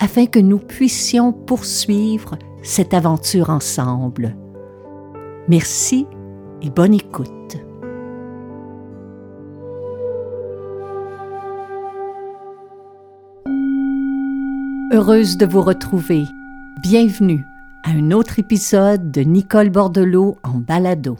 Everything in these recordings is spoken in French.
afin que nous puissions poursuivre cette aventure ensemble. Merci et bonne écoute. Heureuse de vous retrouver. Bienvenue à un autre épisode de Nicole Bordelot en balado.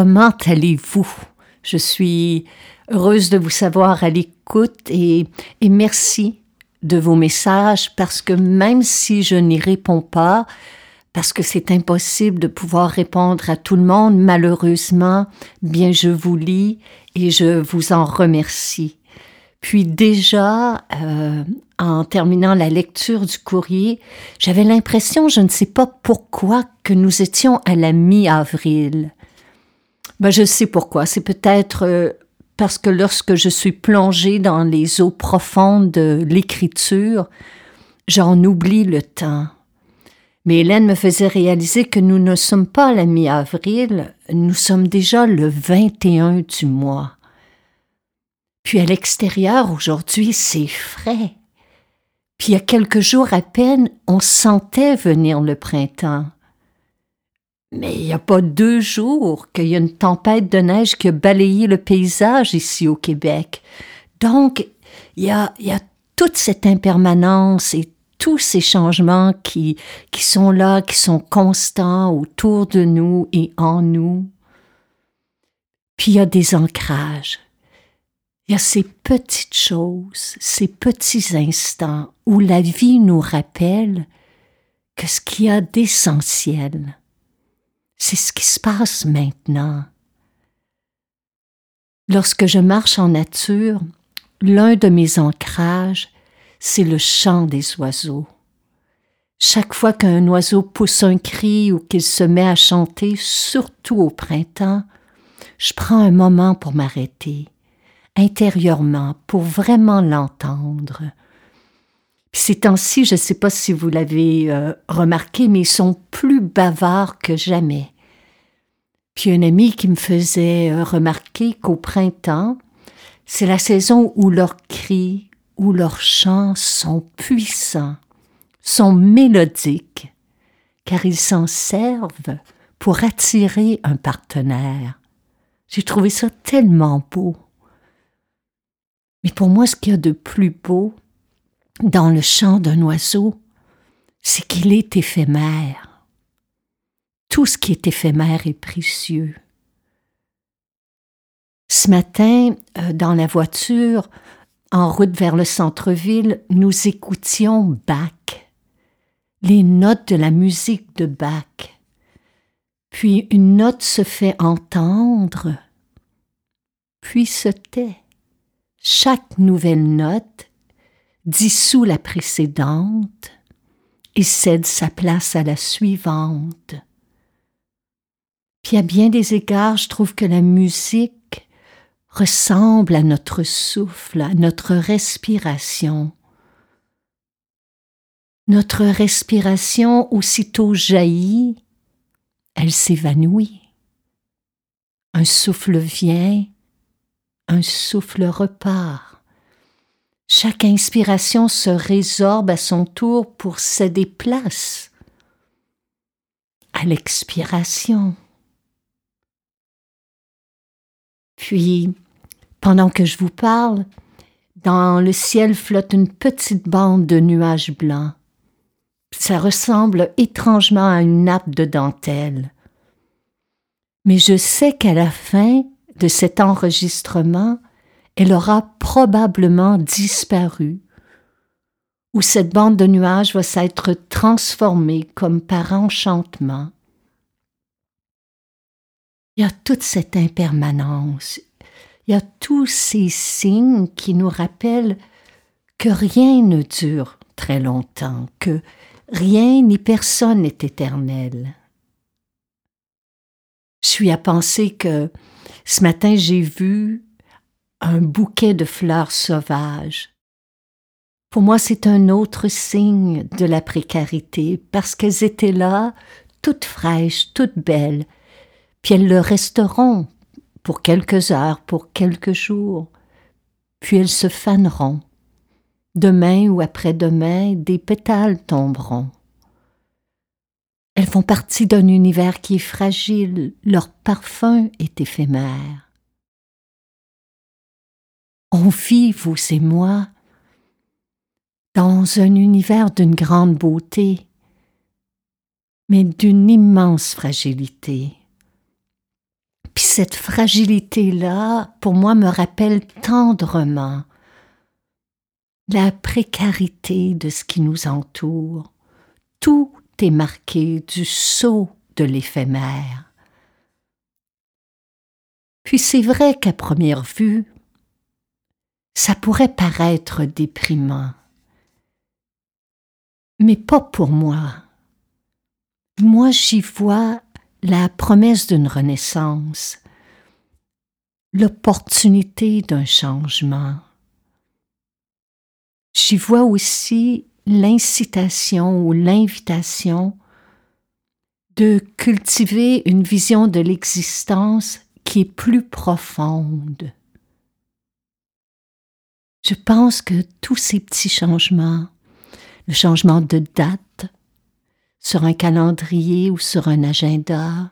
Comment allez-vous? Je suis heureuse de vous savoir à l'écoute et, merci de vos messages parce que même si je n'y réponds pas, parce que c'est impossible de pouvoir répondre à tout le monde, malheureusement, bien je vous lis et je vous en remercie. Puis déjà, euh, en terminant la lecture du courrier, j'avais l'impression, je ne sais pas pourquoi, que nous étions à la mi-avril. Ben, je sais pourquoi. C'est peut-être euh, parce que lorsque je suis plongée dans les eaux profondes de l'écriture, j'en oublie le temps. Mais Hélène me faisait réaliser que nous ne sommes pas à la mi-avril, nous sommes déjà le 21 du mois. Puis à l'extérieur, aujourd'hui, c'est frais. Puis il y a quelques jours à peine, on sentait venir le printemps. Mais il n'y a pas deux jours qu'il y a une tempête de neige qui a balayé le paysage ici au Québec. Donc, il y a, y a toute cette impermanence et tous ces changements qui, qui sont là, qui sont constants autour de nous et en nous. Puis il y a des ancrages. Il y a ces petites choses, ces petits instants où la vie nous rappelle que ce qu'il y a d'essentiel, c'est ce qui se passe maintenant. Lorsque je marche en nature, l'un de mes ancrages, c'est le chant des oiseaux. Chaque fois qu'un oiseau pousse un cri ou qu'il se met à chanter, surtout au printemps, je prends un moment pour m'arrêter, intérieurement, pour vraiment l'entendre, ces temps-ci, je ne sais pas si vous l'avez euh, remarqué, mais ils sont plus bavards que jamais. Puis un ami qui me faisait euh, remarquer qu'au printemps, c'est la saison où leurs cris, où leurs chants sont puissants, sont mélodiques, car ils s'en servent pour attirer un partenaire. J'ai trouvé ça tellement beau. Mais pour moi, ce qu'il y a de plus beau, dans le chant d'un oiseau, c'est qu'il est éphémère. Tout ce qui est éphémère est précieux. Ce matin, euh, dans la voiture, en route vers le centre-ville, nous écoutions Bach, les notes de la musique de Bach. Puis une note se fait entendre, puis se tait. Chaque nouvelle note dissout la précédente et cède sa place à la suivante. Puis à bien des égards, je trouve que la musique ressemble à notre souffle, à notre respiration. Notre respiration, aussitôt jaillit, elle s'évanouit. Un souffle vient, un souffle repart. Chaque inspiration se résorbe à son tour pour céder place à l'expiration. Puis, pendant que je vous parle, dans le ciel flotte une petite bande de nuages blancs. Ça ressemble étrangement à une nappe de dentelle. Mais je sais qu'à la fin de cet enregistrement, elle aura probablement disparu, où cette bande de nuages va s'être transformée comme par enchantement. Il y a toute cette impermanence, il y a tous ces signes qui nous rappellent que rien ne dure très longtemps, que rien ni personne n'est éternel. Je suis à penser que ce matin j'ai vu un bouquet de fleurs sauvages. Pour moi, c'est un autre signe de la précarité, parce qu'elles étaient là, toutes fraîches, toutes belles, puis elles le resteront pour quelques heures, pour quelques jours, puis elles se faneront. Demain ou après-demain, des pétales tomberont. Elles font partie d'un univers qui est fragile, leur parfum est éphémère. On vit, vous et moi, dans un univers d'une grande beauté, mais d'une immense fragilité. Puis cette fragilité-là, pour moi, me rappelle tendrement la précarité de ce qui nous entoure. Tout est marqué du sceau de l'éphémère. Puis c'est vrai qu'à première vue, ça pourrait paraître déprimant. Mais pas pour moi. Moi j'y vois la promesse d'une renaissance, l'opportunité d'un changement. J'y vois aussi l'incitation ou l'invitation de cultiver une vision de l'existence qui est plus profonde. Je pense que tous ces petits changements, le changement de date sur un calendrier ou sur un agenda,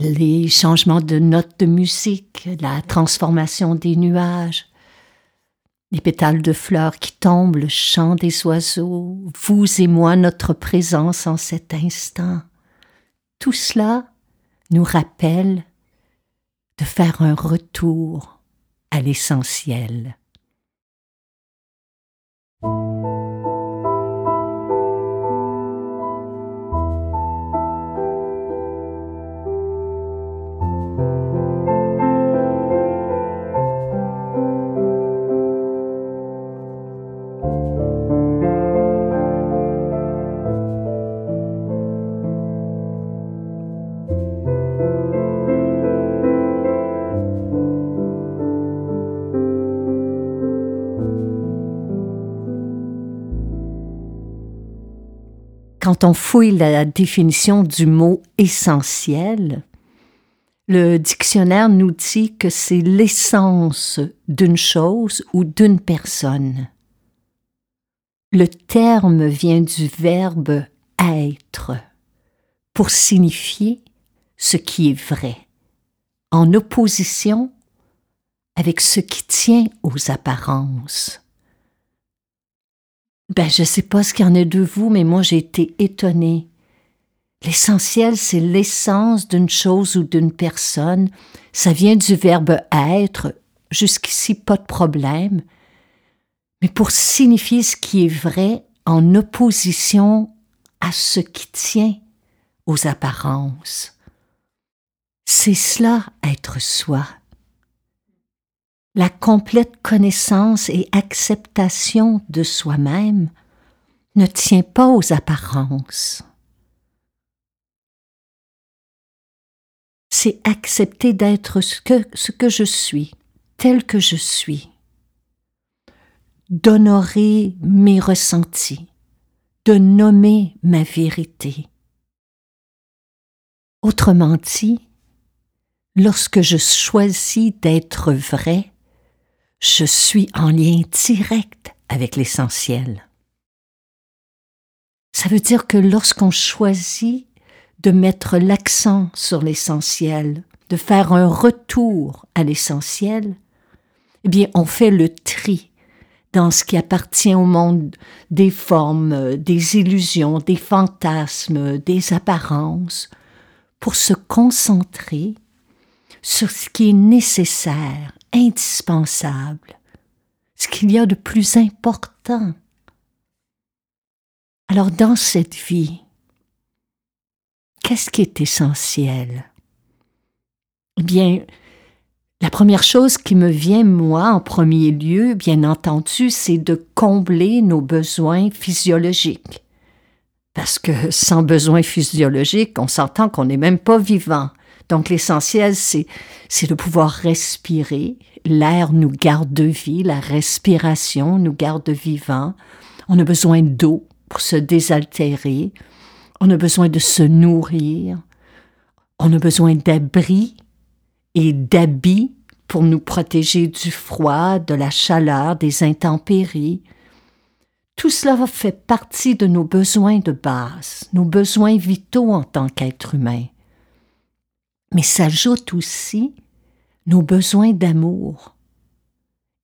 les changements de notes de musique, la transformation des nuages, les pétales de fleurs qui tombent, le chant des oiseaux, vous et moi, notre présence en cet instant. Tout cela nous rappelle de faire un retour à l'essentiel. Quand on fouille la définition du mot essentiel, le dictionnaire nous dit que c'est l'essence d'une chose ou d'une personne. Le terme vient du verbe être pour signifier ce qui est vrai, en opposition avec ce qui tient aux apparences. Ben, je sais pas ce qu'il y en a de vous, mais moi j'ai été étonnée. L'essentiel, c'est l'essence d'une chose ou d'une personne. Ça vient du verbe être. Jusqu'ici, pas de problème. Mais pour signifier ce qui est vrai en opposition à ce qui tient aux apparences. C'est cela être soi la complète connaissance et acceptation de soi-même ne tient pas aux apparences. C'est accepter d'être ce que, je suis, tel que je suis, d'honorer mes ressentis, de nommer ma vérité. Autrement dit, lorsque je choisis d'être vrai, je suis en lien direct avec l'essentiel. Ça veut dire que lorsqu'on choisit de mettre l'accent sur l'essentiel, de faire un retour à l'essentiel, eh bien, on fait le tri dans ce qui appartient au monde des formes, des illusions, des fantasmes, des apparences, pour se concentrer sur ce qui est nécessaire indispensable, ce qu'il y a de plus important Alors dans cette vie, qu'est-ce qui est essentiel? Eh bien, la première chose qui me vient, moi, en premier lieu, bien entendu, c'est de combler nos besoins physiologiques. Parce que sans besoin physiologique, on s'entend qu'on n'est même pas vivant. Donc l'essentiel, c'est, de pouvoir respirer. L'air nous garde de vie, la respiration nous garde vivant. On a besoin d'eau pour se désaltérer. On a besoin de se nourrir. On a besoin d'abri et d'habits pour nous protéger du froid, de la chaleur, des intempéries. Tout cela fait partie de nos besoins de base, nos besoins vitaux en tant qu'être humain. Mais s'ajoutent aussi nos besoins d'amour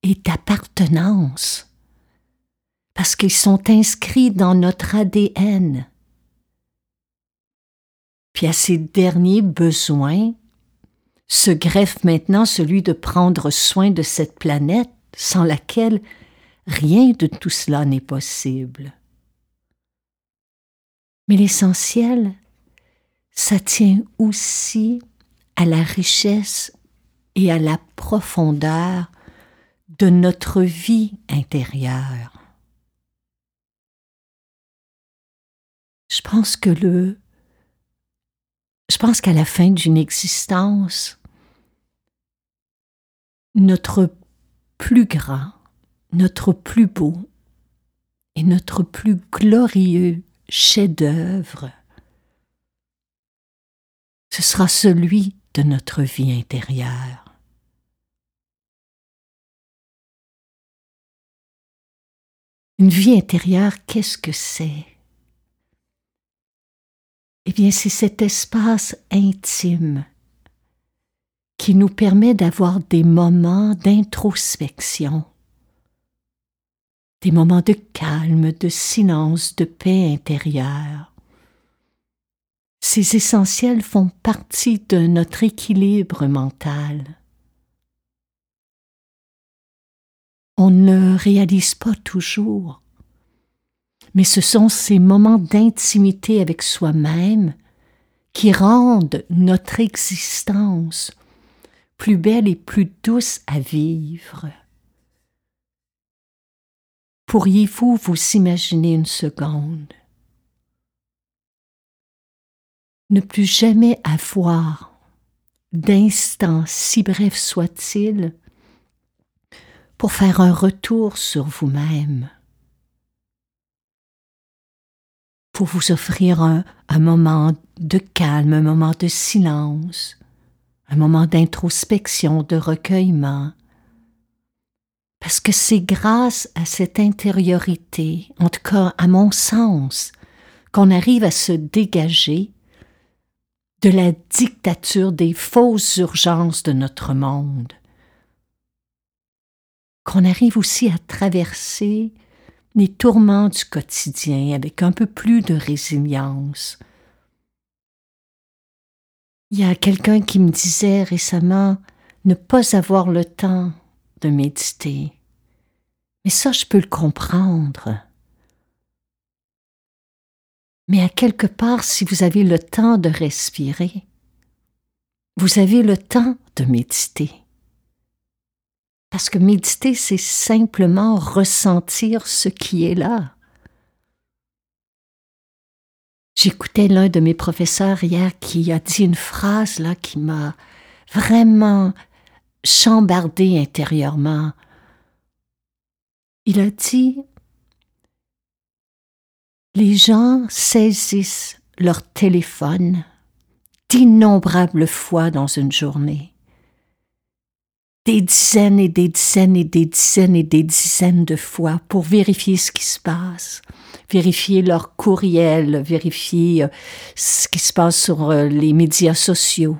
et d'appartenance, parce qu'ils sont inscrits dans notre ADN. Puis à ces derniers besoins se greffe maintenant celui de prendre soin de cette planète sans laquelle Rien de tout cela n'est possible. Mais l'essentiel, ça tient aussi à la richesse et à la profondeur de notre vie intérieure. Je pense que le je pense qu'à la fin d'une existence, notre plus grand notre plus beau et notre plus glorieux chef-d'œuvre, ce sera celui de notre vie intérieure. Une vie intérieure, qu'est-ce que c'est? Eh bien, c'est cet espace intime qui nous permet d'avoir des moments d'introspection des moments de calme, de silence, de paix intérieure. Ces essentiels font partie de notre équilibre mental. On ne réalise pas toujours, mais ce sont ces moments d'intimité avec soi-même qui rendent notre existence plus belle et plus douce à vivre. Pourriez-vous vous imaginer une seconde? Ne plus jamais avoir d'instant, si bref soit-il, pour faire un retour sur vous-même, pour vous offrir un, moment de calme, un moment de silence, un moment d'introspection, de recueillement, parce que c'est grâce à cette intériorité, en tout cas à mon sens, qu'on arrive à se dégager de la dictature des fausses urgences de notre monde, qu'on arrive aussi à traverser les tourments du quotidien avec un peu plus de résilience. Il y a quelqu'un qui me disait récemment ne pas avoir le temps de méditer. Mais ça, je peux le comprendre. Mais à quelque part, si vous avez le temps de respirer, vous avez le temps de méditer. Parce que méditer, c'est simplement ressentir ce qui est là. J'écoutais l'un de mes professeurs hier qui a dit une phrase là qui m'a vraiment chambardé intérieurement. Il a dit Les gens saisissent leur téléphone d'innombrables fois dans une journée. Des dizaines et des dizaines et des dizaines et des dizaines de fois pour vérifier ce qui se passe, vérifier leur courriel, vérifier euh, ce qui se passe sur euh, les médias sociaux,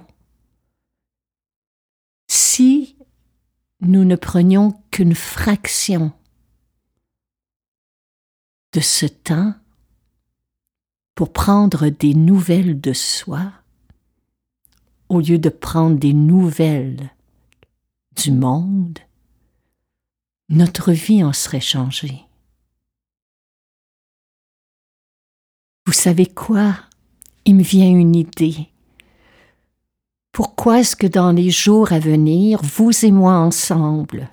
si nous ne prenions qu'une fraction de ce temps pour prendre des nouvelles de soi, au lieu de prendre des nouvelles du monde, notre vie en serait changée. Vous savez quoi? Il me vient une idée. Pourquoi est-ce que dans les jours à venir, vous et moi ensemble,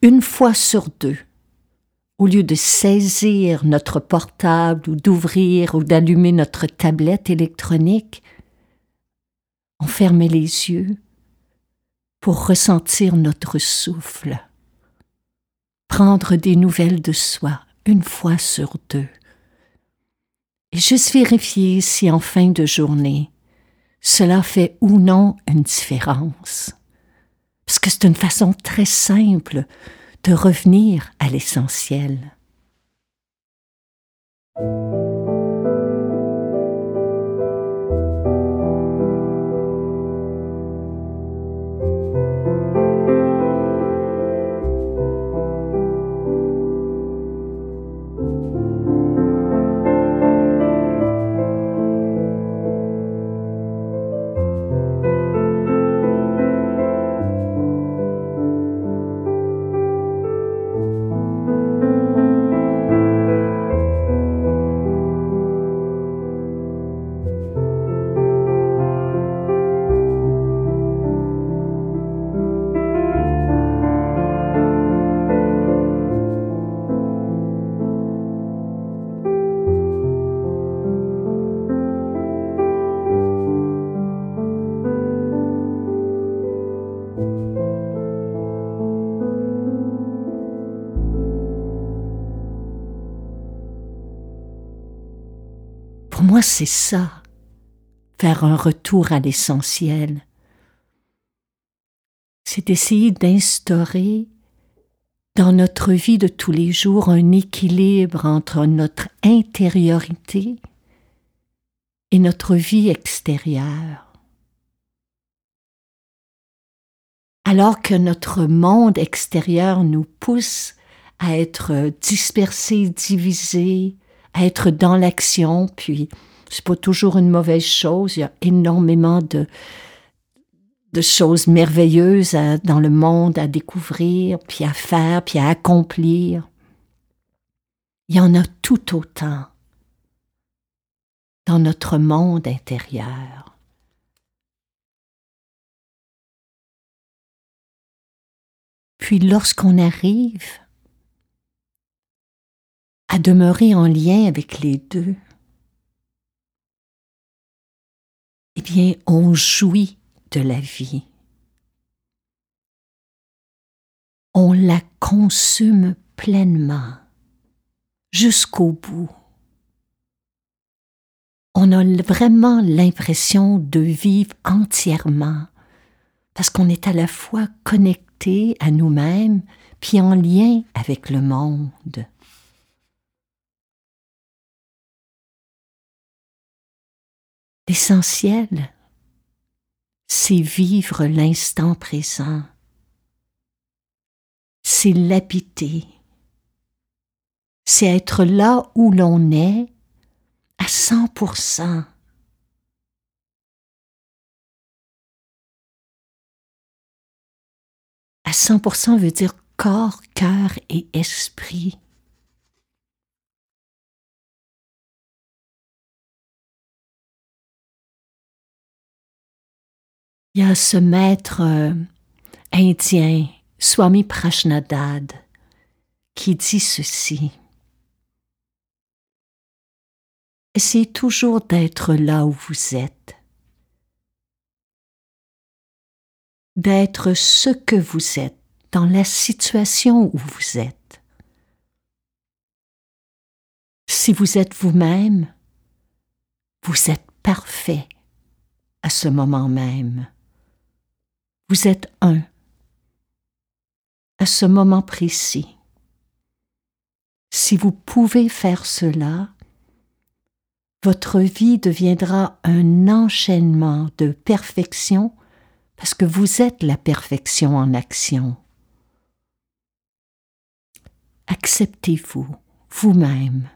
une fois sur deux, au lieu de saisir notre portable ou d'ouvrir ou d'allumer notre tablette électronique, on fermait les yeux pour ressentir notre souffle, prendre des nouvelles de soi une fois sur deux, et juste vérifier si en fin de journée, cela fait ou non une différence. Parce que c'est une façon très simple de revenir à l'essentiel. C'est ça, faire un retour à l'essentiel. C'est d'essayer d'instaurer dans notre vie de tous les jours un équilibre entre notre intériorité et notre vie extérieure. Alors que notre monde extérieur nous pousse à être dispersés, divisés, à être dans l'action, puis c'est pas toujours une mauvaise chose. Il y a énormément de, de choses merveilleuses dans le monde à découvrir, puis à faire, puis à accomplir. Il y en a tout autant dans notre monde intérieur. Puis lorsqu'on arrive à demeurer en lien avec les deux, bien, on jouit de la vie. On la consomme pleinement, jusqu'au bout. On a vraiment l'impression de vivre entièrement, parce qu'on est à la fois connecté à nous-mêmes, puis en lien avec le monde. L'essentiel, c'est vivre l'instant présent, c'est l'habiter, c'est être là où l'on est à 100%. À 100% veut dire corps, cœur et esprit. Il y a ce maître euh, indien, Swami Prashnadad, qui dit ceci. Essayez toujours d'être là où vous êtes, d'être ce que vous êtes dans la situation où vous êtes. Si vous êtes vous-même, vous êtes parfait à ce moment même. Vous êtes un à ce moment précis. Si vous pouvez faire cela, votre vie deviendra un enchaînement de perfection parce que vous êtes la perfection en action. Acceptez-vous vous-même.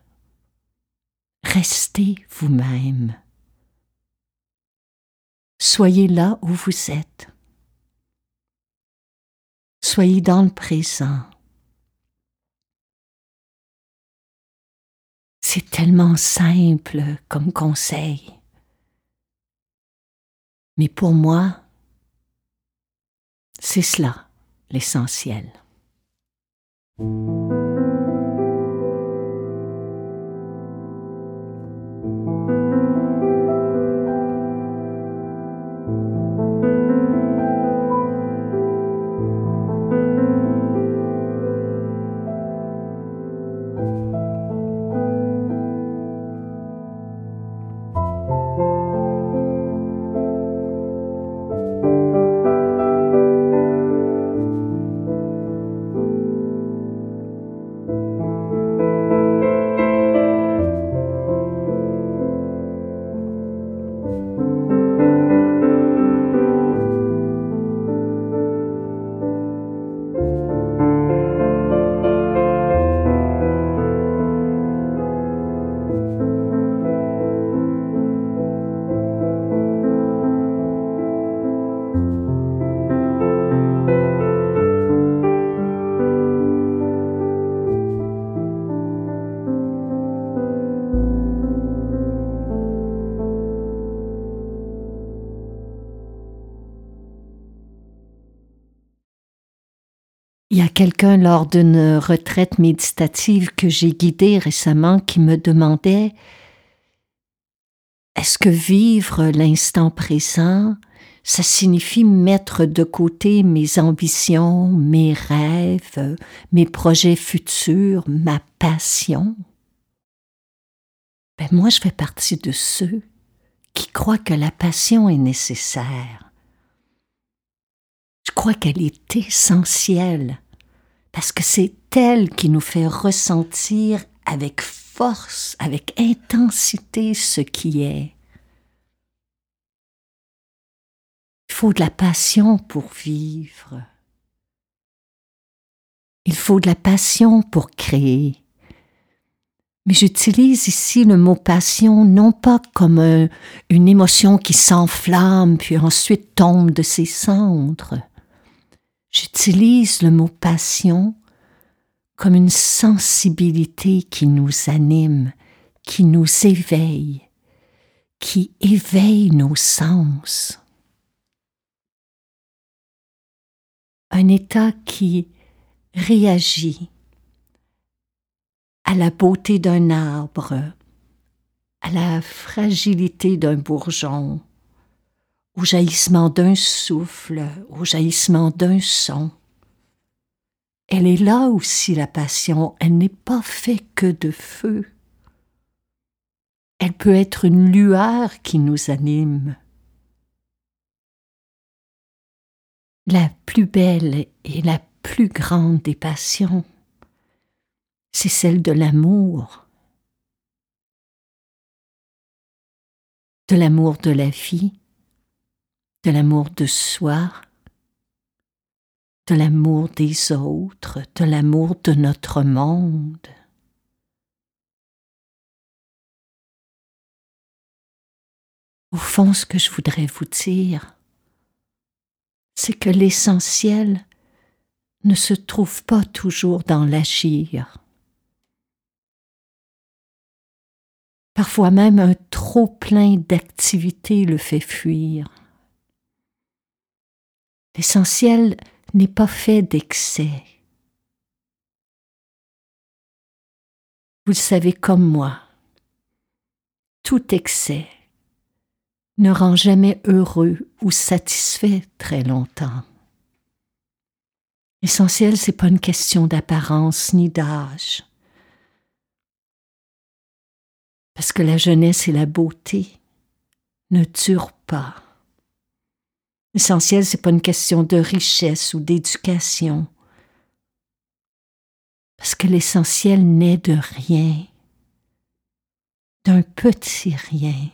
Restez vous-même. Soyez là où vous êtes. Soyez dans le présent. C'est tellement simple comme conseil. Mais pour moi, c'est cela l'essentiel. Quelqu'un lors d'une retraite méditative que j'ai guidée récemment qui me demandait Est-ce que vivre l'instant présent, ça signifie mettre de côté mes ambitions, mes rêves, mes projets futurs, ma passion? Ben Moi, je fais partie de ceux qui croient que la passion est nécessaire. Je crois qu'elle est essentielle, parce que c'est elle qui nous fait ressentir avec force, avec intensité ce qui est. Il faut de la passion pour vivre. Il faut de la passion pour créer. Mais j'utilise ici le mot passion non pas comme une émotion qui s'enflamme puis ensuite tombe de ses cendres. J'utilise le mot passion comme une sensibilité qui nous anime, qui nous éveille, qui éveille nos sens. Un état qui réagit à la beauté d'un arbre, à la fragilité d'un bourgeon, au jaillissement d'un souffle, au jaillissement d'un son. Elle est là aussi, la passion, elle n'est pas faite que de feu. Elle peut être une lueur qui nous anime. La plus belle et la plus grande des passions, c'est celle de l'amour. De l'amour de la vie, de l'amour de soi, de l'amour des autres, de l'amour de notre monde. Au fond, ce que je voudrais vous dire, c'est que l'essentiel ne se trouve pas toujours dans l'agir. Parfois même un trop plein d'activité le fait fuir. L'essentiel n'est pas fait d'excès. Vous le savez comme moi, tout excès ne rend jamais heureux ou satisfait très longtemps. L'essentiel, c'est pas une question d'apparence ni d'âge. Parce que la jeunesse et la beauté ne durent pas. L'essentiel, c'est pas une question de richesse ou d'éducation. Parce que l'essentiel n'est de rien, d'un petit rien.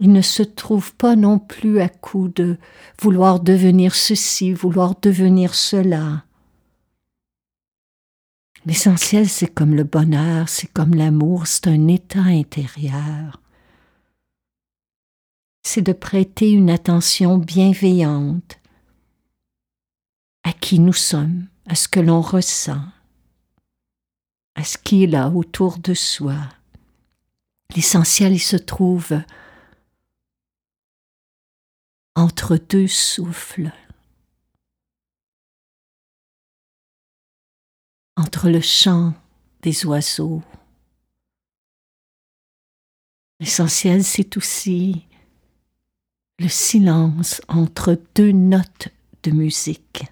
Il ne se trouve pas non plus à coup de vouloir devenir ceci, vouloir devenir cela. L'essentiel, c'est comme le bonheur, c'est comme l'amour, c'est un état intérieur c'est de prêter une attention bienveillante à qui nous sommes, à ce que l'on ressent, à ce qui est là autour de soi. L'essentiel, se trouve entre deux souffles, entre le chant des oiseaux. L'essentiel, c'est aussi le silence entre deux notes de musique.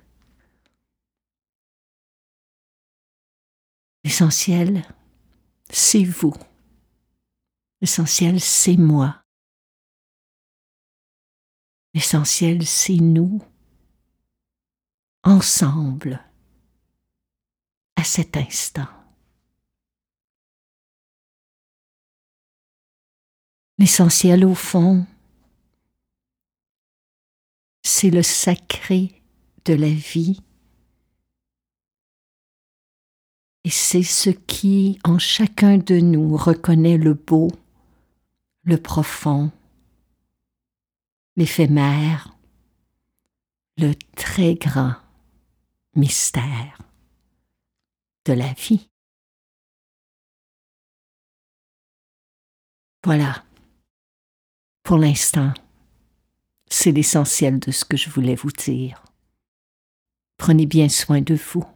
L'essentiel, c'est vous. L'essentiel, c'est moi. L'essentiel, c'est nous, ensemble, à cet instant. L'essentiel, au fond, c'est le sacré de la vie. Et c'est ce qui, en chacun de nous, reconnaît le beau, le profond, l'éphémère, le très grand mystère de la vie. Voilà, pour l'instant, c'est l'essentiel de ce que je voulais vous dire. Prenez bien soin de vous.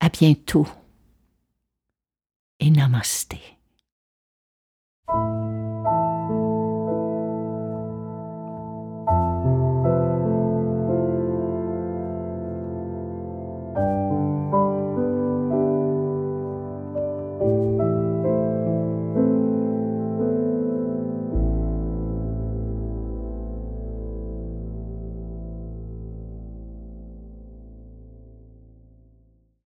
À bientôt et namasté.